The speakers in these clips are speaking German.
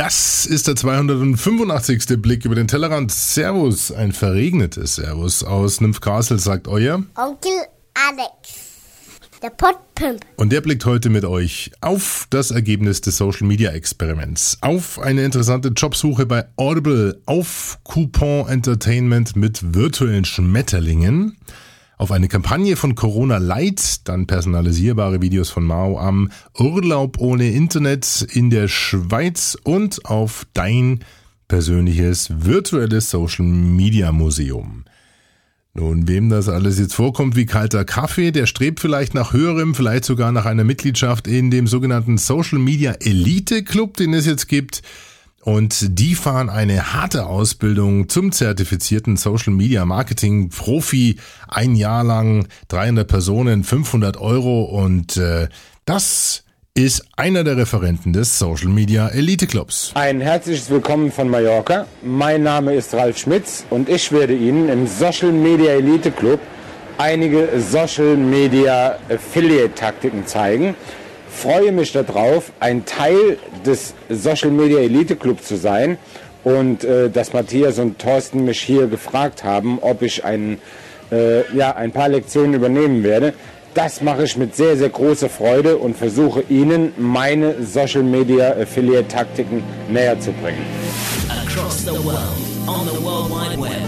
Das ist der 285. Blick über den Tellerrand. Servus, ein verregnetes Servus aus Nymphcastle, sagt euer Onkel Alex. Der Podpimp. Und der blickt heute mit euch auf das Ergebnis des Social Media Experiments, auf eine interessante Jobsuche bei Audible, auf Coupon Entertainment mit virtuellen Schmetterlingen, auf eine Kampagne von Corona Light, dann personalisierbare Videos von Mao am Urlaub ohne Internet in der Schweiz und auf dein persönliches virtuelles Social Media Museum. Nun, wem das alles jetzt vorkommt wie kalter Kaffee, der strebt vielleicht nach höherem, vielleicht sogar nach einer Mitgliedschaft in dem sogenannten Social Media Elite Club, den es jetzt gibt. Und die fahren eine harte Ausbildung zum zertifizierten Social Media Marketing Profi. Ein Jahr lang 300 Personen, 500 Euro und äh, das ist einer der Referenten des Social Media Elite Clubs. Ein herzliches Willkommen von Mallorca. Mein Name ist Ralf Schmitz und ich werde Ihnen im Social Media Elite Club einige Social Media Affiliate Taktiken zeigen. Freue mich darauf, ein Teil des Social Media Elite Club zu sein und äh, dass Matthias und Thorsten mich hier gefragt haben, ob ich ein, äh, ja, ein paar Lektionen übernehmen werde. Das mache ich mit sehr, sehr großer Freude und versuche Ihnen meine Social Media Affiliate Taktiken näher zu bringen. Across the world, on the World Wide Web.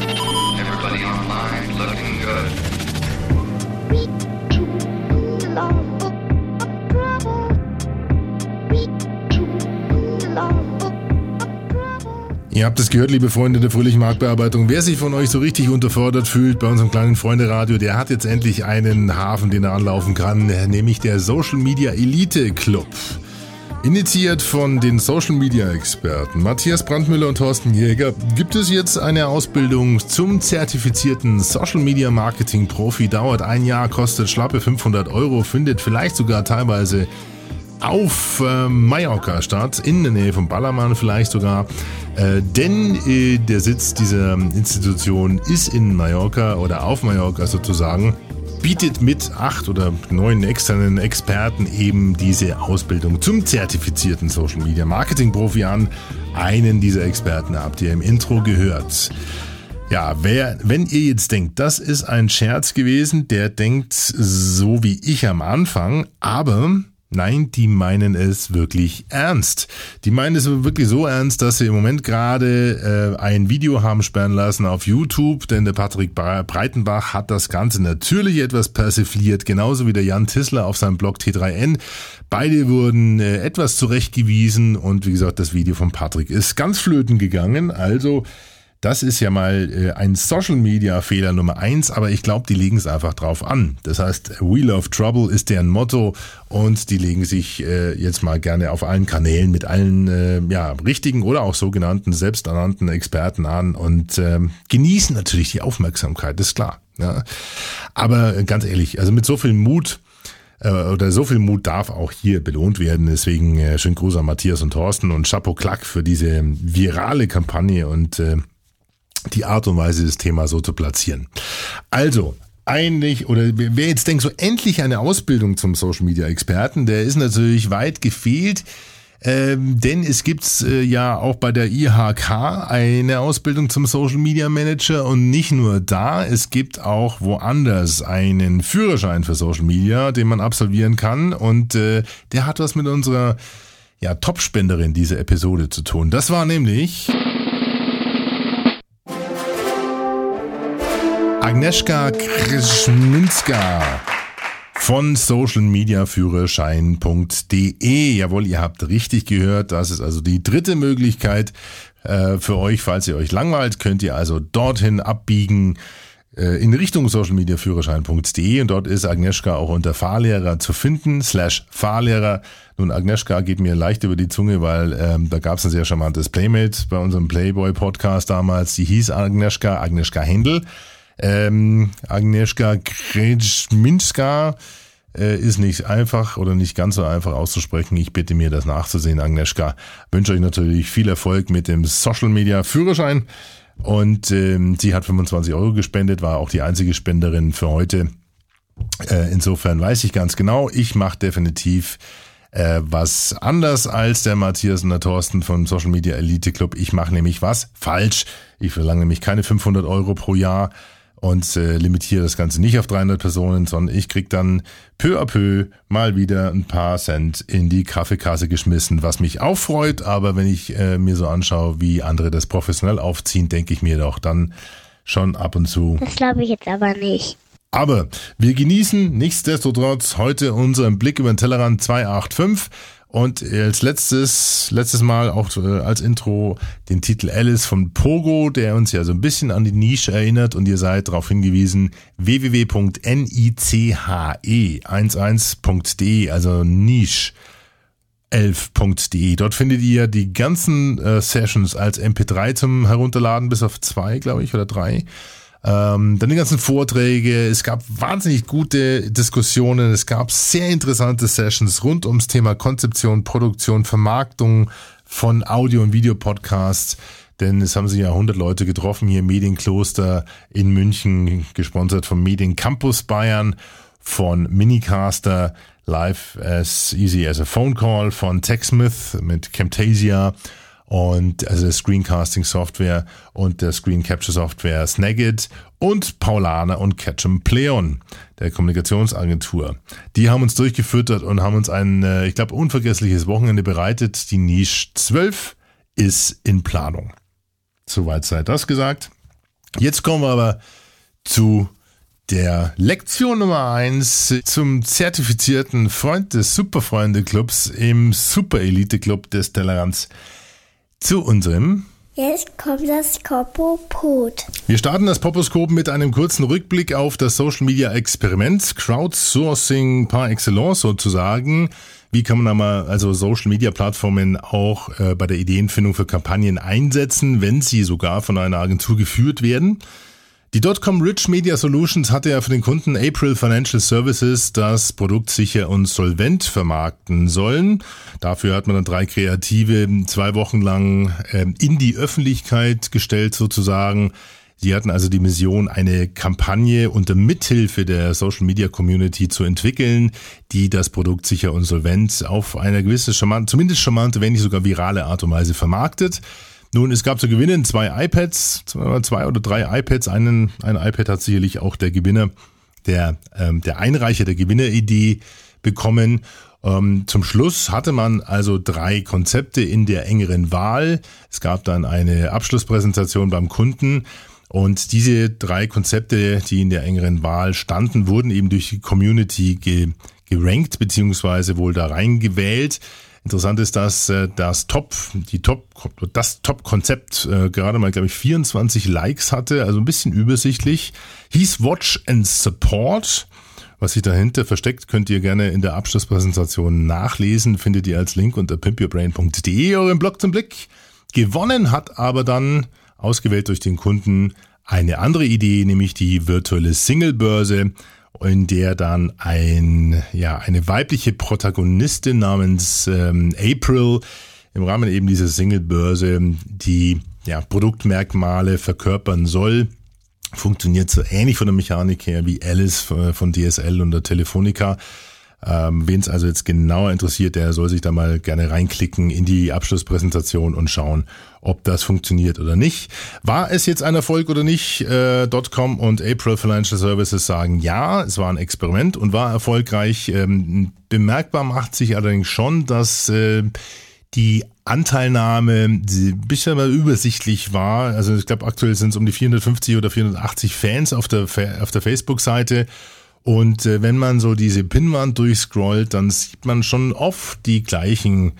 Ihr habt es gehört, liebe Freunde der fröhlichen Marktbearbeitung. Wer sich von euch so richtig unterfordert fühlt bei unserem kleinen Freunde-Radio, der hat jetzt endlich einen Hafen, den er anlaufen kann, nämlich der Social Media Elite Club. Initiiert von den Social Media Experten Matthias Brandmüller und Thorsten Jäger gibt es jetzt eine Ausbildung zum zertifizierten Social Media Marketing Profi. Dauert ein Jahr, kostet schlappe 500 Euro, findet vielleicht sogar teilweise auf äh, Mallorca statt, in der Nähe von Ballermann vielleicht sogar. Äh, denn äh, der Sitz dieser Institution ist in Mallorca oder auf Mallorca sozusagen. Bietet mit acht oder neun externen Experten eben diese Ausbildung zum zertifizierten Social Media Marketing Profi an. Einen dieser Experten habt ihr im Intro gehört. Ja, wer, wenn ihr jetzt denkt, das ist ein Scherz gewesen, der denkt so wie ich am Anfang, aber Nein, die meinen es wirklich ernst. Die meinen es wirklich so ernst, dass sie im Moment gerade äh, ein Video haben sperren lassen auf YouTube, denn der Patrick Breitenbach hat das Ganze natürlich etwas persifliert, genauso wie der Jan Tissler auf seinem Blog T3N. Beide wurden äh, etwas zurechtgewiesen und wie gesagt, das Video von Patrick ist ganz flöten gegangen. Also das ist ja mal äh, ein Social Media Fehler Nummer eins, aber ich glaube, die legen es einfach drauf an. Das heißt, We Love Trouble ist deren Motto und die legen sich äh, jetzt mal gerne auf allen Kanälen mit allen äh, ja, richtigen oder auch sogenannten selbsternannten Experten an und ähm, genießen natürlich die Aufmerksamkeit, ist klar. Ja. Aber ganz ehrlich, also mit so viel Mut oder so viel Mut darf auch hier belohnt werden. Deswegen äh, schönen Gruß an Matthias und Thorsten und Chapeau Klack für diese virale Kampagne und äh, die Art und Weise, das Thema so zu platzieren. Also, eigentlich, oder wer jetzt denkt, so endlich eine Ausbildung zum Social Media Experten, der ist natürlich weit gefehlt. Ähm, denn es gibt äh, ja auch bei der IHK eine Ausbildung zum Social Media Manager und nicht nur da, es gibt auch woanders einen Führerschein für Social Media, den man absolvieren kann und äh, der hat was mit unserer ja, Topspenderin dieser Episode zu tun. Das war nämlich Agnieszka Krischminska von socialmediaführerschein.de. Jawohl, ihr habt richtig gehört. Das ist also die dritte Möglichkeit äh, für euch. Falls ihr euch langweilt, könnt ihr also dorthin abbiegen äh, in Richtung socialmediaführerschein.de und dort ist Agnieszka auch unter Fahrlehrer zu finden, slash Fahrlehrer. Nun, Agnieszka geht mir leicht über die Zunge, weil ähm, da gab es ein sehr charmantes Playmate bei unserem Playboy-Podcast damals. Die hieß Agnieszka, Agnieszka Händel. Ähm, Agnieszka Kretschminska äh, ist nicht einfach oder nicht ganz so einfach auszusprechen. Ich bitte mir, das nachzusehen, Agnieszka. Wünsche euch natürlich viel Erfolg mit dem Social Media Führerschein. Und ähm, sie hat 25 Euro gespendet, war auch die einzige Spenderin für heute. Äh, insofern weiß ich ganz genau, ich mache definitiv äh, was anders als der Matthias und der Thorsten vom Social Media Elite Club. Ich mache nämlich was falsch. Ich verlange nämlich keine 500 Euro pro Jahr und äh, limitiere das Ganze nicht auf 300 Personen, sondern ich krieg dann peu à peu mal wieder ein paar Cent in die Kaffeekasse geschmissen, was mich auch freut. Aber wenn ich äh, mir so anschaue, wie andere das professionell aufziehen, denke ich mir doch dann schon ab und zu. Das glaube ich jetzt aber nicht. Aber wir genießen nichtsdestotrotz heute unseren Blick über den Tellerrand 285 und als letztes, letztes Mal auch äh, als Intro den Titel Alice von Pogo, der uns ja so ein bisschen an die Nische erinnert und ihr seid darauf hingewiesen, www.niche11.de, also Niche 11.de. Dort findet ihr die ganzen äh, Sessions als MP3 zum Herunterladen, bis auf zwei, glaube ich, oder drei. Ähm, dann die ganzen Vorträge. Es gab wahnsinnig gute Diskussionen. Es gab sehr interessante Sessions rund ums Thema Konzeption, Produktion, Vermarktung von Audio- und Videopodcasts. Denn es haben sich ja 100 Leute getroffen hier im Medienkloster in München, gesponsert vom Mediencampus Bayern, von Minicaster, Live as Easy as a Phone Call, von TechSmith mit Camtasia und also der Screencasting Software und der Screen Capture Software Snagit und Paulana und Ketchum Pleon, der Kommunikationsagentur. Die haben uns durchgefüttert und haben uns ein, äh, ich glaube, unvergessliches Wochenende bereitet. Die Nische 12 ist in Planung. Soweit sei das gesagt. Jetzt kommen wir aber zu der Lektion Nummer eins zum zertifizierten Freund des Superfreunde Clubs im Super Elite Club des Tellerrands zu unserem Jetzt kommt das Kopopod. Wir starten das Poposkop mit einem kurzen Rückblick auf das Social Media Experiment, Crowdsourcing par excellence sozusagen. Wie kann man aber also Social Media Plattformen auch äh, bei der Ideenfindung für Kampagnen einsetzen, wenn sie sogar von einer Agentur geführt werden? Die Dotcom Rich Media Solutions hatte ja für den Kunden April Financial Services das Produkt sicher und solvent vermarkten sollen. Dafür hat man dann drei Kreative zwei Wochen lang ähm, in die Öffentlichkeit gestellt sozusagen. Sie hatten also die Mission, eine Kampagne unter Mithilfe der Social Media Community zu entwickeln, die das Produkt sicher und solvent auf eine gewisse charmante, zumindest charmante, wenn nicht sogar virale Art und Weise vermarktet. Nun, es gab zu gewinnen zwei iPads, zwei oder drei iPads. Einen, ein iPad hat sicherlich auch der Gewinner, der, ähm, der Einreicher der Gewinneridee bekommen. Ähm, zum Schluss hatte man also drei Konzepte in der engeren Wahl. Es gab dann eine Abschlusspräsentation beim Kunden. Und diese drei Konzepte, die in der engeren Wahl standen, wurden eben durch die Community ge gerankt, beziehungsweise wohl da reingewählt. Interessant ist, dass äh, das Top, die Top, das Top-Konzept äh, gerade mal, glaube ich, 24 Likes hatte, also ein bisschen übersichtlich. Hieß Watch and Support. Was sich dahinter versteckt, könnt ihr gerne in der Abschlusspräsentation nachlesen. Findet ihr als Link unter pimpyourbrain.de euren Blog zum Blick. Gewonnen hat aber dann, ausgewählt durch den Kunden, eine andere Idee, nämlich die virtuelle Single-Börse in der dann ein, ja, eine weibliche Protagonistin namens ähm, April im Rahmen eben dieser Single-Börse die ja, Produktmerkmale verkörpern soll. Funktioniert so ähnlich von der Mechanik her wie Alice äh, von DSL und der Telefonica. Ähm, Wen es also jetzt genauer interessiert, der soll sich da mal gerne reinklicken in die Abschlusspräsentation und schauen, ob das funktioniert oder nicht. War es jetzt ein Erfolg oder nicht? Äh, .com und April Financial Services sagen ja, es war ein Experiment und war erfolgreich. Ähm, bemerkbar macht sich allerdings schon, dass äh, die Anteilnahme ein bisschen mal übersichtlich war. Also ich glaube, aktuell sind es um die 450 oder 480 Fans auf der, auf der Facebook-Seite. Und äh, wenn man so diese Pinwand durchscrollt, dann sieht man schon oft die gleichen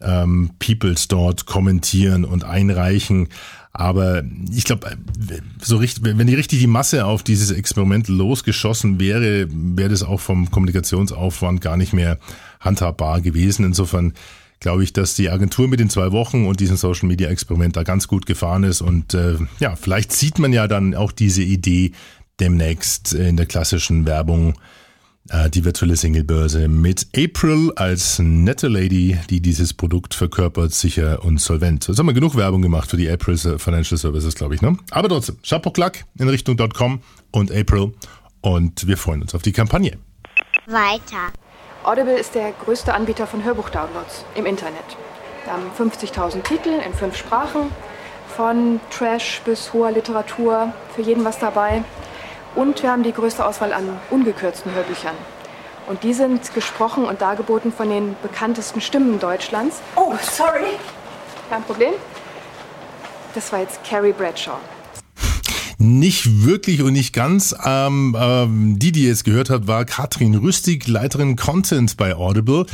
ähm, Peoples dort kommentieren und einreichen. Aber ich glaube, so richtig, wenn die richtig die Masse auf dieses Experiment losgeschossen wäre, wäre das auch vom Kommunikationsaufwand gar nicht mehr handhabbar gewesen. Insofern glaube ich, dass die Agentur mit den zwei Wochen und diesem Social Media Experiment da ganz gut gefahren ist. Und äh, ja, vielleicht sieht man ja dann auch diese Idee demnächst in der klassischen Werbung äh, die virtuelle Singlebörse mit April als nette Lady, die dieses Produkt verkörpert, sicher und solvent. Jetzt haben wir genug Werbung gemacht für die April Financial Services, glaube ich. Ne? Aber trotzdem, Chapeau Klack in Richtung .com und April und wir freuen uns auf die Kampagne. Weiter. Audible ist der größte Anbieter von Hörbuchdownloads im Internet. Wir haben 50.000 Titel in fünf Sprachen, von Trash bis hoher Literatur, für jeden was dabei. Und wir haben die größte Auswahl an ungekürzten Hörbüchern. Und die sind gesprochen und dargeboten von den bekanntesten Stimmen Deutschlands. Oh, sorry. Kein Problem. Das war jetzt Carrie Bradshaw. Nicht wirklich und nicht ganz. Ähm, ähm, die, die ihr jetzt gehört habt, war Katrin Rüstig, Leiterin Content bei Audible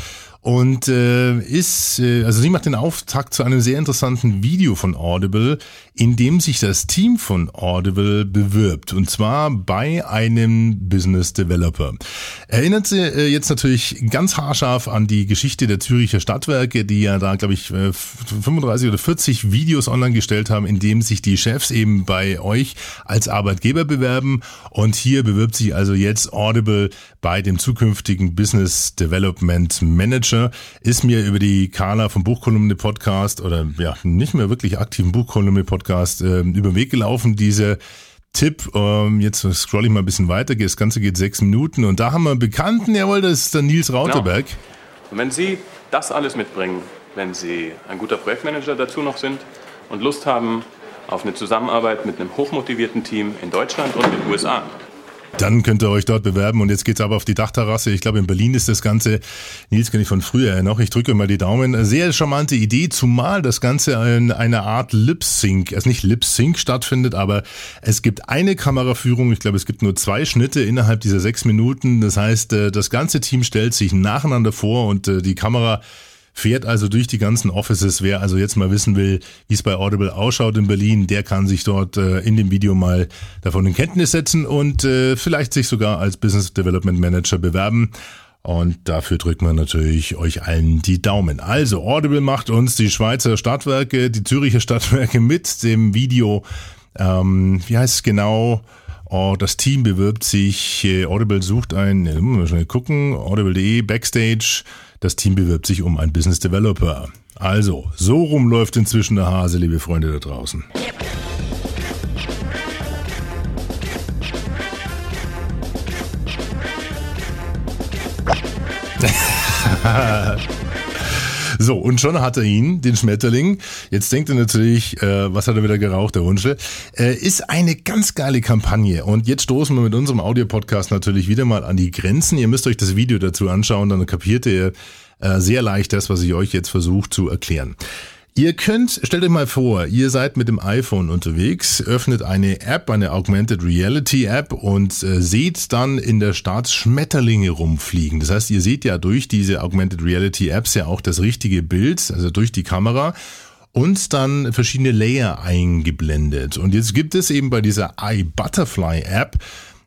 und äh, ist, äh, also sie macht den Auftakt zu einem sehr interessanten Video von Audible, in dem sich das Team von Audible bewirbt und zwar bei einem Business Developer. Erinnert sie äh, jetzt natürlich ganz haarscharf an die Geschichte der Züricher Stadtwerke, die ja da, glaube ich, äh, 35 oder 40 Videos online gestellt haben, in dem sich die Chefs eben bei euch als Arbeitgeber bewerben und hier bewirbt sich also jetzt Audible bei dem zukünftigen Business Development Manager Manager ist mir über die Carla vom Buchkolumne Podcast oder ja, nicht mehr wirklich aktiven Buchkolumne Podcast äh, über den Weg gelaufen, diese Tipp, ähm, jetzt scroll ich mal ein bisschen weiter, das Ganze geht sechs Minuten und da haben wir einen Bekannten, jawohl, das ist der Nils Rauterberg. Genau. Und wenn Sie das alles mitbringen, wenn Sie ein guter Projektmanager dazu noch sind und Lust haben auf eine Zusammenarbeit mit einem hochmotivierten Team in Deutschland und in den USA, dann könnt ihr euch dort bewerben und jetzt geht's aber auf die Dachterrasse. Ich glaube, in Berlin ist das Ganze, Nils kenne ich von früher noch, ich drücke mal die Daumen. Sehr charmante Idee, zumal das Ganze in einer Art Lip-Sync, also nicht Lip-Sync stattfindet, aber es gibt eine Kameraführung, ich glaube, es gibt nur zwei Schnitte innerhalb dieser sechs Minuten. Das heißt, äh, das ganze Team stellt sich nacheinander vor und äh, die Kamera fährt also durch die ganzen Offices. Wer also jetzt mal wissen will, wie es bei Audible ausschaut in Berlin, der kann sich dort äh, in dem Video mal davon in Kenntnis setzen und äh, vielleicht sich sogar als Business Development Manager bewerben. Und dafür drücken wir natürlich euch allen die Daumen. Also, Audible macht uns die Schweizer Stadtwerke, die Züricher Stadtwerke mit dem Video, ähm, wie heißt es genau? Oh, das Team bewirbt sich, äh, Audible sucht ein, schnell gucken, audible.de, Backstage, das Team bewirbt sich um einen Business Developer. Also, so rum läuft inzwischen der Hase, liebe Freunde da draußen. So, und schon hat er ihn, den Schmetterling. Jetzt denkt er natürlich, äh, was hat er wieder geraucht, der Wunschel. Äh, ist eine ganz geile Kampagne. Und jetzt stoßen wir mit unserem Audiopodcast natürlich wieder mal an die Grenzen. Ihr müsst euch das Video dazu anschauen, dann kapiert ihr äh, sehr leicht das, was ich euch jetzt versuche zu erklären. Ihr könnt, stellt euch mal vor, ihr seid mit dem iPhone unterwegs, öffnet eine App, eine Augmented Reality App und äh, seht dann in der Stadt Schmetterlinge rumfliegen. Das heißt, ihr seht ja durch diese Augmented Reality Apps ja auch das richtige Bild, also durch die Kamera und dann verschiedene Layer eingeblendet. Und jetzt gibt es eben bei dieser iButterfly App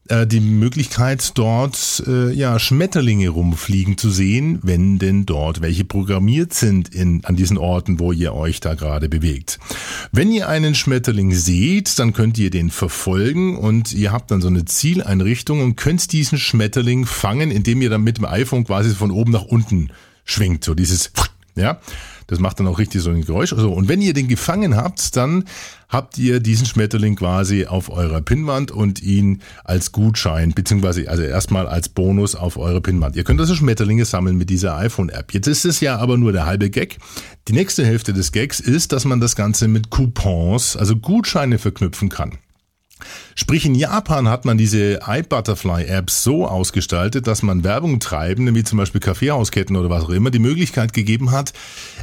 äh, die Möglichkeit, dort äh, ja Schmetterlinge rumfliegen zu sehen, wenn denn dort welche programmiert sind in, an diesen Orten, wo ihr euch da gerade bewegt. Wenn ihr einen Schmetterling seht, dann könnt ihr den verfolgen und ihr habt dann so eine Zieleinrichtung und könnt diesen Schmetterling fangen, indem ihr dann mit dem iPhone quasi von oben nach unten schwingt, so dieses ja. Das macht dann auch richtig so ein Geräusch. Also, und wenn ihr den gefangen habt, dann habt ihr diesen Schmetterling quasi auf eurer Pinnwand und ihn als Gutschein, beziehungsweise also erstmal als Bonus auf eure Pinnwand. Ihr könnt also Schmetterlinge sammeln mit dieser iPhone-App. Jetzt ist es ja aber nur der halbe Gag. Die nächste Hälfte des Gags ist, dass man das Ganze mit Coupons, also Gutscheine verknüpfen kann. Sprich, in Japan hat man diese iButterfly-App so ausgestaltet, dass man Werbung treiben, wie zum Beispiel Kaffeehausketten oder was auch immer, die Möglichkeit gegeben hat,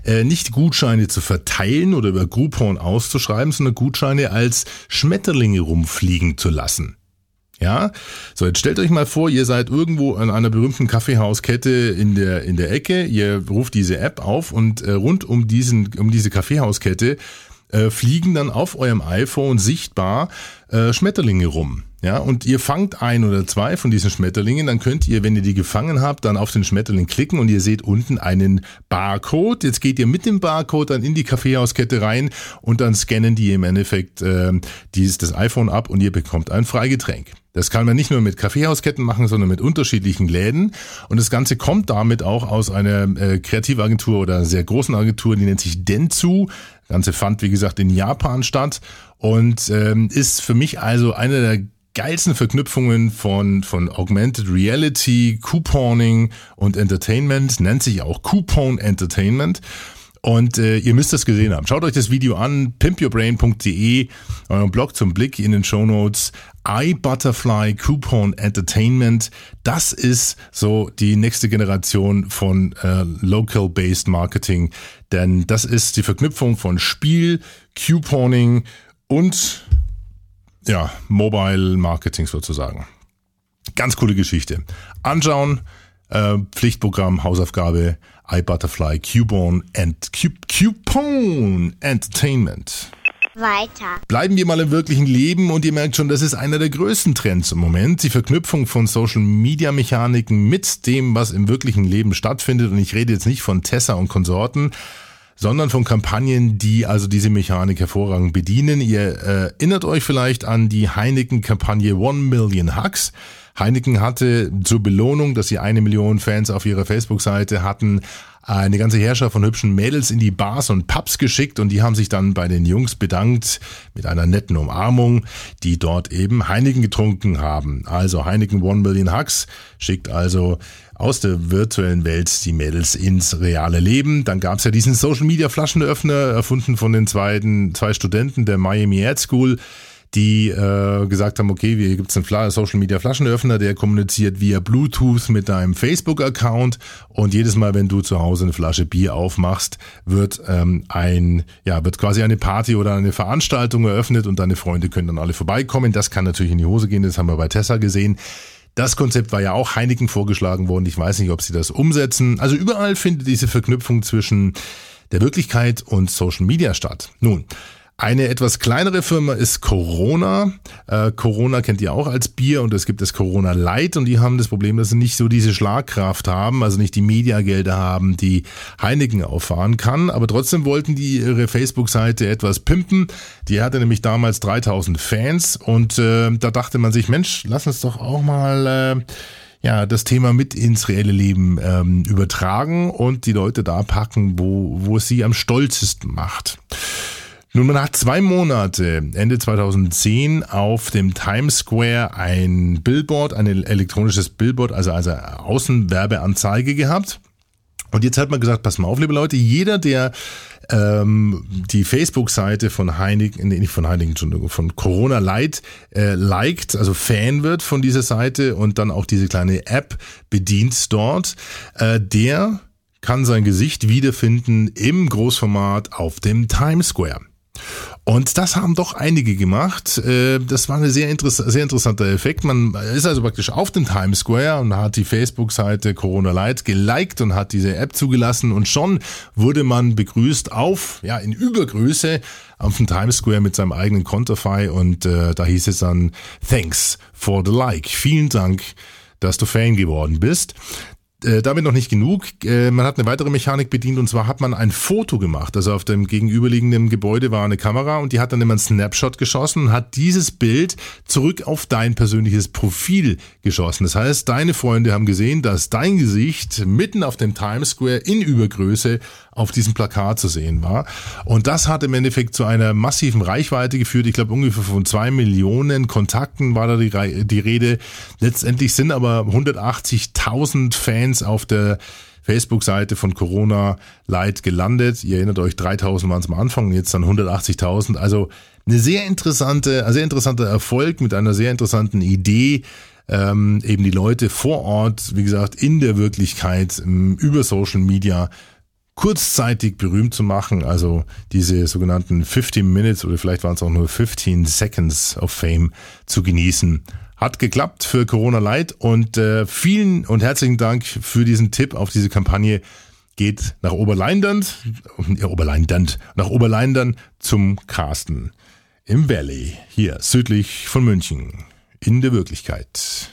äh, nicht Gutscheine zu verteilen oder über Groupon auszuschreiben, sondern Gutscheine als Schmetterlinge rumfliegen zu lassen. Ja, so jetzt stellt euch mal vor, ihr seid irgendwo an einer berühmten Kaffeehauskette in der in der Ecke, ihr ruft diese App auf und äh, rund um diesen um diese Kaffeehauskette äh, fliegen dann auf eurem iPhone sichtbar äh, Schmetterlinge rum. Ja, und ihr fangt ein oder zwei von diesen Schmetterlingen, dann könnt ihr, wenn ihr die gefangen habt, dann auf den Schmetterling klicken und ihr seht unten einen Barcode. Jetzt geht ihr mit dem Barcode dann in die Kaffeehauskette rein und dann scannen die im Endeffekt äh, dieses, das iPhone ab und ihr bekommt ein Freigetränk. Das kann man nicht nur mit Kaffeehausketten machen, sondern mit unterschiedlichen Läden. Und das Ganze kommt damit auch aus einer äh, Kreativagentur oder sehr großen Agentur, die nennt sich Dentsu. Ganze fand, wie gesagt, in Japan statt und ähm, ist für mich also einer der geilsten Verknüpfungen von, von Augmented Reality, Couponing und Entertainment, nennt sich auch Coupon Entertainment. Und äh, ihr müsst das gesehen haben. Schaut euch das Video an, pimpyourbrain.de, euren Blog zum Blick in den Show Notes. iButterfly Coupon Entertainment, das ist so die nächste Generation von äh, Local-Based Marketing, denn das ist die Verknüpfung von Spiel, Couponing und ja, Mobile Marketing sozusagen. Ganz coole Geschichte. Anschauen, äh, Pflichtprogramm, Hausaufgabe, iButterfly, Coupon and Coupon Entertainment. Weiter. Bleiben wir mal im wirklichen Leben und ihr merkt schon, das ist einer der größten Trends im Moment. Die Verknüpfung von Social Media Mechaniken mit dem, was im wirklichen Leben stattfindet. Und ich rede jetzt nicht von Tessa und Konsorten, sondern von Kampagnen, die also diese Mechanik hervorragend bedienen. Ihr äh, erinnert euch vielleicht an die Heineken-Kampagne One Million Hugs. Heineken hatte zur Belohnung, dass sie eine Million Fans auf ihrer Facebook-Seite hatten, eine ganze Herrschaft von hübschen Mädels in die Bars und Pubs geschickt und die haben sich dann bei den Jungs bedankt mit einer netten Umarmung, die dort eben Heineken getrunken haben. Also Heineken One Million Hugs schickt also aus der virtuellen Welt die Mädels ins reale Leben. Dann gab's ja diesen Social Media Flaschenöffner, erfunden von den zweiten, zwei Studenten der Miami Ad School die äh, gesagt haben, okay, hier gibt's einen Fla Social Media Flaschenöffner, der kommuniziert via Bluetooth mit deinem Facebook-Account und jedes Mal, wenn du zu Hause eine Flasche Bier aufmachst, wird ähm, ein, ja, wird quasi eine Party oder eine Veranstaltung eröffnet und deine Freunde können dann alle vorbeikommen. Das kann natürlich in die Hose gehen, das haben wir bei Tessa gesehen. Das Konzept war ja auch Heineken vorgeschlagen worden. Ich weiß nicht, ob sie das umsetzen. Also überall findet diese Verknüpfung zwischen der Wirklichkeit und Social Media statt. Nun, eine etwas kleinere Firma ist Corona. Äh, Corona kennt ihr auch als Bier und es gibt das Corona Light und die haben das Problem, dass sie nicht so diese Schlagkraft haben, also nicht die Mediagelder haben, die Heineken auffahren kann. Aber trotzdem wollten die ihre Facebook-Seite etwas pimpen. Die hatte nämlich damals 3000 Fans und äh, da dachte man sich, Mensch, lass uns doch auch mal äh, ja, das Thema mit ins reelle Leben ähm, übertragen und die Leute da packen, wo, wo es sie am stolzesten macht. Nun, man hat zwei Monate, Ende 2010, auf dem Times Square ein Billboard, ein elektronisches Billboard, also, also Außenwerbeanzeige gehabt. Und jetzt hat man gesagt, pass mal auf, liebe Leute, jeder, der ähm, die Facebook-Seite von Heineken, nee, nicht von Heineken, Entschuldigung, von Corona Light äh, liked, also Fan wird von dieser Seite und dann auch diese kleine App bedient dort, äh, der kann sein Gesicht wiederfinden im Großformat auf dem Times Square. Und das haben doch einige gemacht. Äh, das war ein sehr, interess sehr interessanter Effekt. Man ist also praktisch auf dem Times Square und hat die Facebook-Seite Corona Light geliked und hat diese App zugelassen und schon wurde man begrüßt auf, ja, in Übergröße auf dem Times Square mit seinem eigenen Konterfei und äh, da hieß es dann Thanks for the like. Vielen Dank dass du Fan geworden bist äh, damit noch nicht genug. Äh, man hat eine weitere Mechanik bedient und zwar hat man ein Foto gemacht. Also auf dem gegenüberliegenden Gebäude war eine Kamera und die hat dann immer einen Snapshot geschossen und hat dieses Bild zurück auf dein persönliches Profil geschossen. Das heißt, deine Freunde haben gesehen, dass dein Gesicht mitten auf dem Times Square in Übergröße auf diesem Plakat zu sehen war. Und das hat im Endeffekt zu einer massiven Reichweite geführt. Ich glaube, ungefähr von zwei Millionen Kontakten war da die, die Rede. Letztendlich sind aber 180.000 Fans auf der Facebook-Seite von Corona Light gelandet. Ihr erinnert euch, 3000 waren es am Anfang, jetzt dann 180.000. Also eine sehr interessante, ein sehr interessanter Erfolg mit einer sehr interessanten Idee, ähm, eben die Leute vor Ort, wie gesagt, in der Wirklichkeit ähm, über Social Media kurzzeitig berühmt zu machen, also diese sogenannten 15 Minutes oder vielleicht waren es auch nur 15 Seconds of Fame zu genießen. Hat geklappt für Corona Light und äh, vielen und herzlichen Dank für diesen Tipp auf diese Kampagne. Geht nach Oberleindand, ja, Oberleindand, nach Oberleindern zum Carsten im Valley, hier südlich von München, in der Wirklichkeit.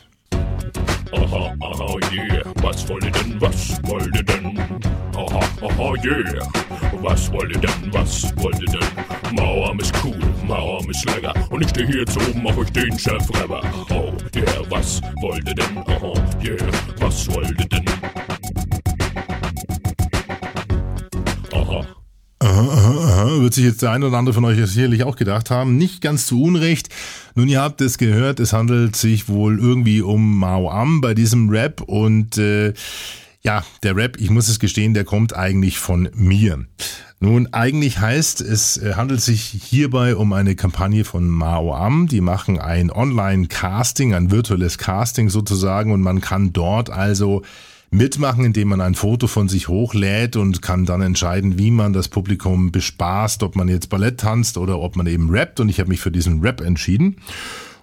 Aha, aha, yeah. Was wollt ihr denn, was wollt ihr denn? Aha, aha, yeah. Was wollt ihr denn, was wollt ihr denn? Mauern ist cool, Mauern ist lecker. Und ich stehe hier jetzt oben, mach euch den Chef Rapper. Oh, yeah, was wollt ihr denn? Aha, yeah. Was wollt ihr denn? Aha. Aha, aha, aha, wird sich jetzt der eine oder andere von euch sicherlich auch gedacht haben. Nicht ganz zu Unrecht. Nun, ihr habt es gehört, es handelt sich wohl irgendwie um Mao Am bei diesem Rap und äh, ja, der Rap, ich muss es gestehen, der kommt eigentlich von mir. Nun, eigentlich heißt es, äh, handelt sich hierbei um eine Kampagne von Mao Am. Die machen ein Online-Casting, ein virtuelles Casting sozusagen und man kann dort also mitmachen, indem man ein Foto von sich hochlädt und kann dann entscheiden, wie man das Publikum bespaßt, ob man jetzt Ballett tanzt oder ob man eben rappt. Und ich habe mich für diesen Rap entschieden.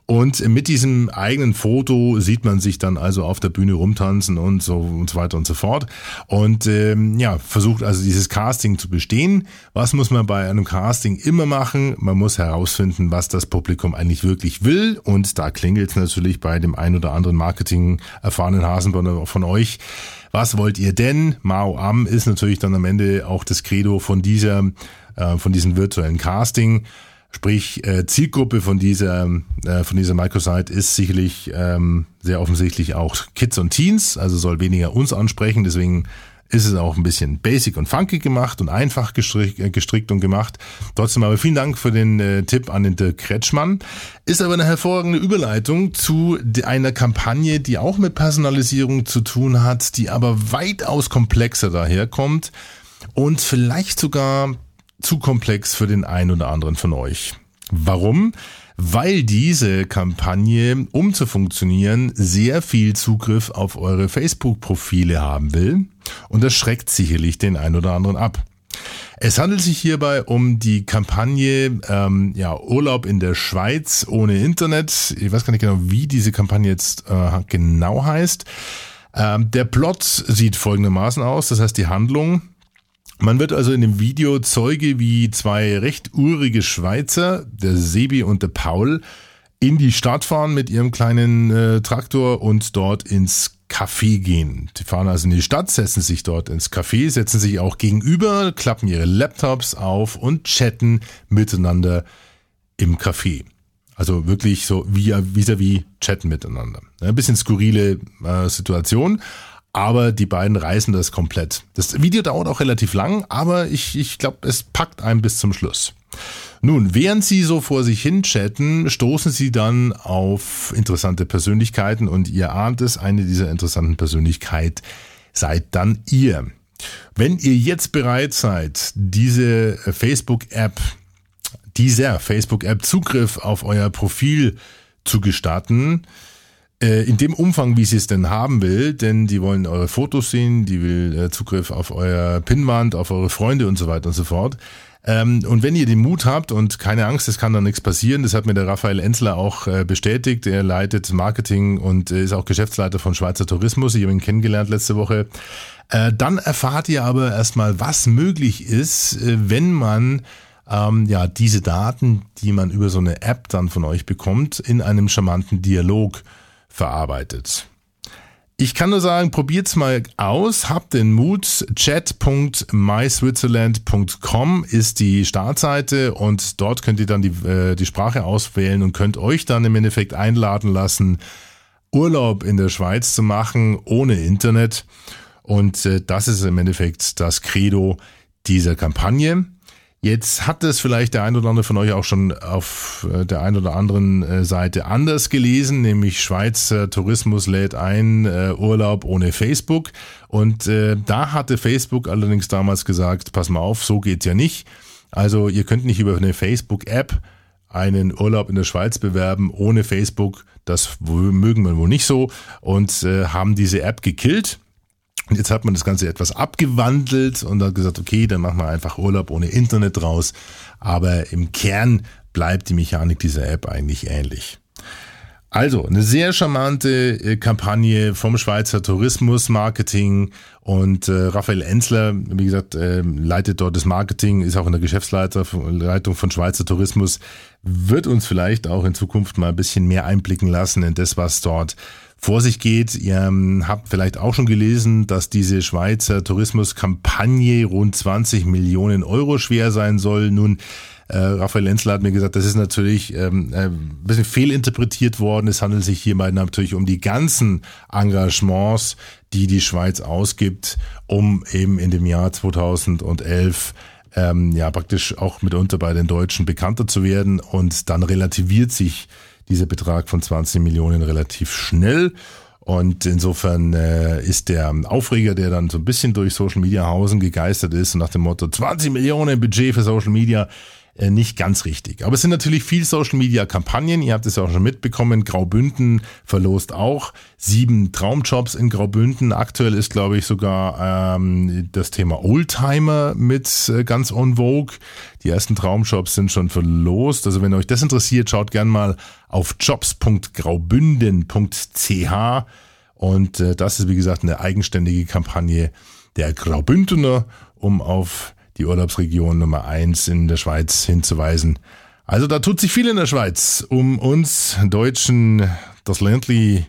Und mit diesem eigenen Foto sieht man sich dann also auf der Bühne rumtanzen und so und so weiter und so fort. Und ähm, ja, versucht also dieses Casting zu bestehen. Was muss man bei einem Casting immer machen? Man muss herausfinden, was das Publikum eigentlich wirklich will. Und da klingelt es natürlich bei dem ein oder anderen Marketing erfahrenen Hasen von euch. Was wollt ihr denn? Mao Am ist natürlich dann am Ende auch das Credo von dieser, äh, von diesem virtuellen Casting. Sprich, äh, Zielgruppe von dieser, äh, von dieser Microsite ist sicherlich ähm, sehr offensichtlich auch Kids und Teens, also soll weniger uns ansprechen, deswegen ist es auch ein bisschen basic und funky gemacht und einfach gestrickt, äh, gestrickt und gemacht. Trotzdem aber vielen Dank für den äh, Tipp an den Dirk Kretschmann. Ist aber eine hervorragende Überleitung zu einer Kampagne, die auch mit Personalisierung zu tun hat, die aber weitaus komplexer daherkommt und vielleicht sogar zu komplex für den einen oder anderen von euch. Warum? Weil diese Kampagne, um zu funktionieren, sehr viel Zugriff auf eure Facebook-Profile haben will und das schreckt sicherlich den einen oder anderen ab. Es handelt sich hierbei um die Kampagne ähm, ja, Urlaub in der Schweiz ohne Internet. Ich weiß gar nicht genau, wie diese Kampagne jetzt äh, genau heißt. Ähm, der Plot sieht folgendermaßen aus, das heißt die Handlung man wird also in dem Video Zeuge, wie zwei recht urige Schweizer, der Sebi und der Paul, in die Stadt fahren mit ihrem kleinen äh, Traktor und dort ins Café gehen. Die fahren also in die Stadt, setzen sich dort ins Café, setzen sich auch gegenüber, klappen ihre Laptops auf und chatten miteinander im Café. Also wirklich so vis-à-vis -vis chatten miteinander. Ein bisschen skurrile äh, Situation, aber die beiden reißen das komplett. Das Video dauert auch relativ lang, aber ich, ich glaube, es packt einen bis zum Schluss. Nun, während sie so vor sich hin chatten, stoßen sie dann auf interessante Persönlichkeiten und ihr ahnt es, eine dieser interessanten Persönlichkeiten seid dann ihr. Wenn ihr jetzt bereit seid, diese Facebook-App, dieser Facebook-App Zugriff auf euer Profil zu gestatten, in dem Umfang, wie sie es denn haben will, denn die wollen eure Fotos sehen, die will äh, Zugriff auf euer Pinwand, auf eure Freunde und so weiter und so fort. Ähm, und wenn ihr den Mut habt und keine Angst, es kann da nichts passieren, das hat mir der Raphael Enzler auch äh, bestätigt. Er leitet Marketing und ist auch Geschäftsleiter von Schweizer Tourismus. Ich habe ihn kennengelernt letzte Woche. Dann erfahrt ihr aber erstmal, was möglich ist, wenn man ähm, ja diese Daten, die man über so eine App dann von euch bekommt, in einem charmanten Dialog verarbeitet. Ich kann nur sagen, probiert's mal aus, habt den Mut. chat.myswitzerland.com ist die Startseite und dort könnt ihr dann die, äh, die Sprache auswählen und könnt euch dann im Endeffekt einladen lassen, Urlaub in der Schweiz zu machen ohne Internet. Und äh, das ist im Endeffekt das Credo dieser Kampagne. Jetzt hat es vielleicht der ein oder andere von euch auch schon auf äh, der ein oder anderen äh, Seite anders gelesen, nämlich Schweizer Tourismus lädt ein äh, Urlaub ohne Facebook. Und da hatte Facebook allerdings damals gesagt, pass mal auf, so geht's ja nicht. Also ihr könnt nicht über eine Facebook-App einen Urlaub in der Schweiz bewerben ohne Facebook. Das mögen wir wohl nicht so und haben diese App gekillt. Und jetzt hat man das Ganze etwas abgewandelt und hat gesagt, okay, dann machen wir einfach Urlaub ohne Internet draus. Aber im Kern bleibt die Mechanik dieser App eigentlich ähnlich. Also, eine sehr charmante äh, Kampagne vom Schweizer Tourismus Marketing und äh, Raphael Enzler, wie gesagt, äh, leitet dort das Marketing, ist auch in der Geschäftsleitung von Schweizer Tourismus, wird uns vielleicht auch in Zukunft mal ein bisschen mehr einblicken lassen in das, was dort vor sich geht. Ihr ähm, habt vielleicht auch schon gelesen, dass diese Schweizer Tourismuskampagne rund 20 Millionen Euro schwer sein soll. Nun, äh, Raphael Enzler hat mir gesagt, das ist natürlich ähm, äh, ein bisschen fehlinterpretiert worden. Es handelt sich hierbei natürlich um die ganzen Engagements, die die Schweiz ausgibt, um eben in dem Jahr 2011 ähm, ja praktisch auch mitunter bei den Deutschen bekannter zu werden. Und dann relativiert sich dieser Betrag von 20 Millionen relativ schnell. Und insofern äh, ist der Aufreger, der dann so ein bisschen durch Social Media Hausen gegeistert ist und nach dem Motto 20 Millionen Budget für Social Media, nicht ganz richtig. Aber es sind natürlich viel Social Media Kampagnen. Ihr habt es ja auch schon mitbekommen. Graubünden verlost auch sieben Traumjobs in Graubünden. Aktuell ist, glaube ich, sogar ähm, das Thema Oldtimer mit äh, ganz on vogue. Die ersten Traumjobs sind schon verlost. Also wenn euch das interessiert, schaut gern mal auf jobs.graubünden.ch. Und äh, das ist, wie gesagt, eine eigenständige Kampagne der Graubündener, um auf die Urlaubsregion Nummer eins in der Schweiz hinzuweisen. Also da tut sich viel in der Schweiz, um uns Deutschen das Ländli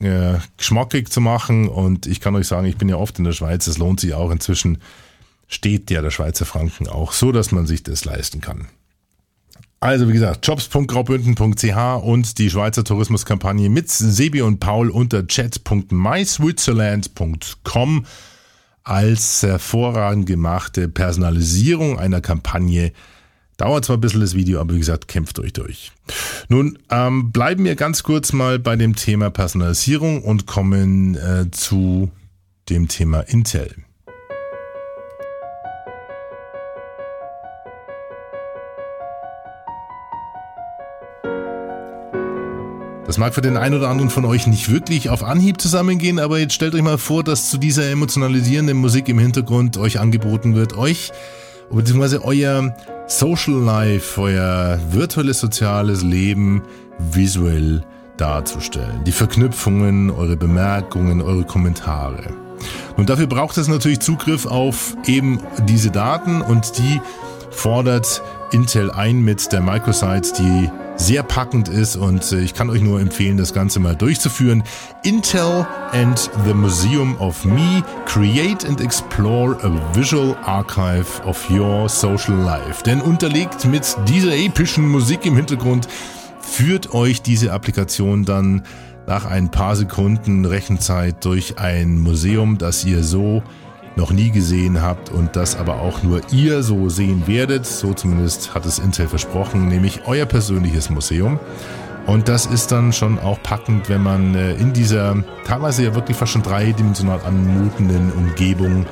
äh, geschmackig zu machen. Und ich kann euch sagen, ich bin ja oft in der Schweiz, es lohnt sich auch. Inzwischen steht ja der Schweizer Franken auch so, dass man sich das leisten kann. Also wie gesagt, jobs.graubünden.ch und die Schweizer Tourismuskampagne mit Sebi und Paul unter chat.myswitzerland.com als hervorragend gemachte Personalisierung einer Kampagne. Dauert zwar ein bisschen das Video, aber wie gesagt, kämpft euch durch. Nun ähm, bleiben wir ganz kurz mal bei dem Thema Personalisierung und kommen äh, zu dem Thema Intel. Das mag für den einen oder anderen von euch nicht wirklich auf Anhieb zusammengehen, aber jetzt stellt euch mal vor, dass zu dieser emotionalisierenden Musik im Hintergrund euch angeboten wird, euch beziehungsweise euer Social Life, euer virtuelles soziales Leben visuell darzustellen. Die Verknüpfungen, eure Bemerkungen, eure Kommentare. Und dafür braucht es natürlich Zugriff auf eben diese Daten und die fordert Intel ein mit der Microsite, die sehr packend ist und äh, ich kann euch nur empfehlen, das Ganze mal durchzuführen. Intel and the Museum of Me create and explore a visual archive of your social life. Denn unterlegt mit dieser epischen Musik im Hintergrund führt euch diese Applikation dann nach ein paar Sekunden Rechenzeit durch ein Museum, das ihr so noch nie gesehen habt und das aber auch nur ihr so sehen werdet. So zumindest hat es Intel versprochen, nämlich euer persönliches Museum. Und das ist dann schon auch packend, wenn man äh, in dieser teilweise ja wirklich fast schon dreidimensional anmutenden Umgebung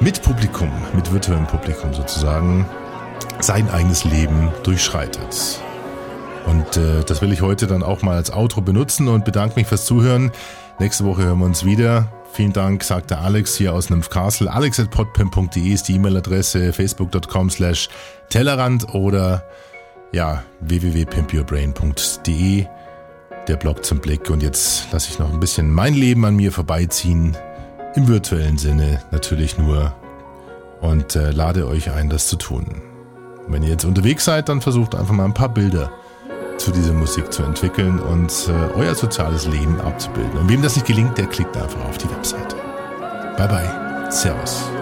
mit Publikum, mit virtuellem Publikum sozusagen, sein eigenes Leben durchschreitet. Und äh, das will ich heute dann auch mal als Outro benutzen und bedanke mich fürs Zuhören. Nächste Woche hören wir uns wieder. Vielen Dank, sagt der Alex hier aus Castle. alex.podpim.de ist die E-Mail-Adresse, facebook.com slash Tellerrand oder ja, www.pimpyourbrain.de, der Blog zum Blick. Und jetzt lasse ich noch ein bisschen mein Leben an mir vorbeiziehen, im virtuellen Sinne natürlich nur, und äh, lade euch ein, das zu tun. Wenn ihr jetzt unterwegs seid, dann versucht einfach mal ein paar Bilder zu dieser Musik zu entwickeln und äh, euer soziales Leben abzubilden. Und wem das nicht gelingt, der klickt einfach auf die Webseite. Bye bye. Servus.